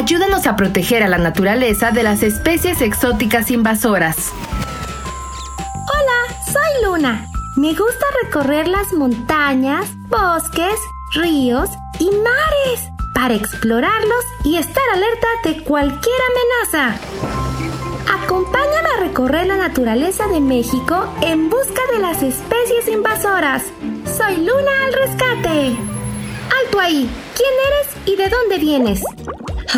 ayúdanos a proteger a la naturaleza de las especies exóticas invasoras. Hola, soy Luna. Me gusta recorrer las montañas, bosques, ríos y mares para explorarlos y estar alerta de cualquier amenaza. Acompáñame a recorrer la naturaleza de México en busca de las especies invasoras. Soy Luna al rescate. Alto ahí. ¿Quién eres y de dónde vienes?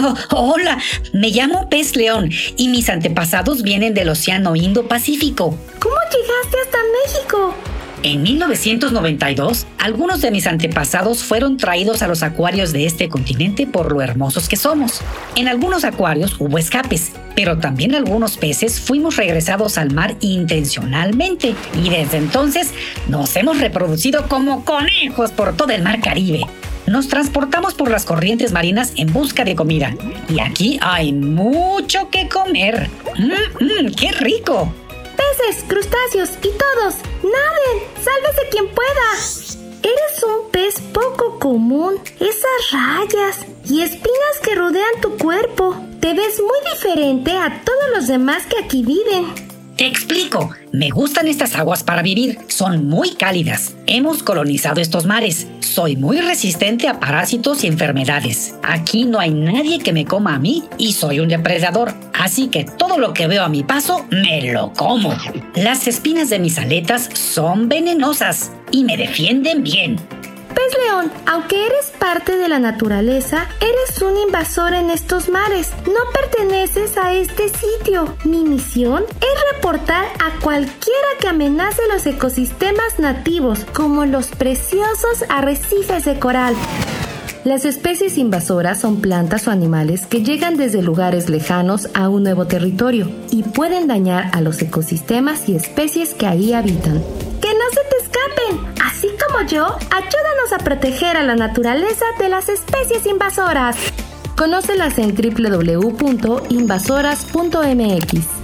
Oh, hola, me llamo Pez León y mis antepasados vienen del Océano Indo-Pacífico. ¿Cómo llegaste hasta México? En 1992, algunos de mis antepasados fueron traídos a los acuarios de este continente por lo hermosos que somos. En algunos acuarios hubo escapes, pero también algunos peces fuimos regresados al mar intencionalmente y desde entonces nos hemos reproducido como conejos por todo el mar Caribe. Nos transportamos por las corrientes marinas en busca de comida y aquí hay mucho que comer. ¡Mmm, qué rico! peces, crustáceos y todos. ¡Naden! ¡Sálvese quien pueda! Eres un pez poco común. Esas rayas y espinas que rodean tu cuerpo. Te ves muy diferente a todos los demás que aquí viven. Te explico. Me gustan estas aguas para vivir. Son muy cálidas. Hemos colonizado estos mares. Soy muy resistente a parásitos y enfermedades. Aquí no hay nadie que me coma a mí y soy un depredador. Así que todo lo que veo a mi paso me lo como. Las espinas de mis aletas son venenosas y me defienden bien. Aunque eres parte de la naturaleza, eres un invasor en estos mares. No perteneces a este sitio. Mi misión es reportar a cualquiera que amenace los ecosistemas nativos, como los preciosos arrecifes de coral. Las especies invasoras son plantas o animales que llegan desde lugares lejanos a un nuevo territorio y pueden dañar a los ecosistemas y especies que ahí habitan. Como yo, ayúdanos a proteger a la naturaleza de las especies invasoras. Conócelas en www.invasoras.mx.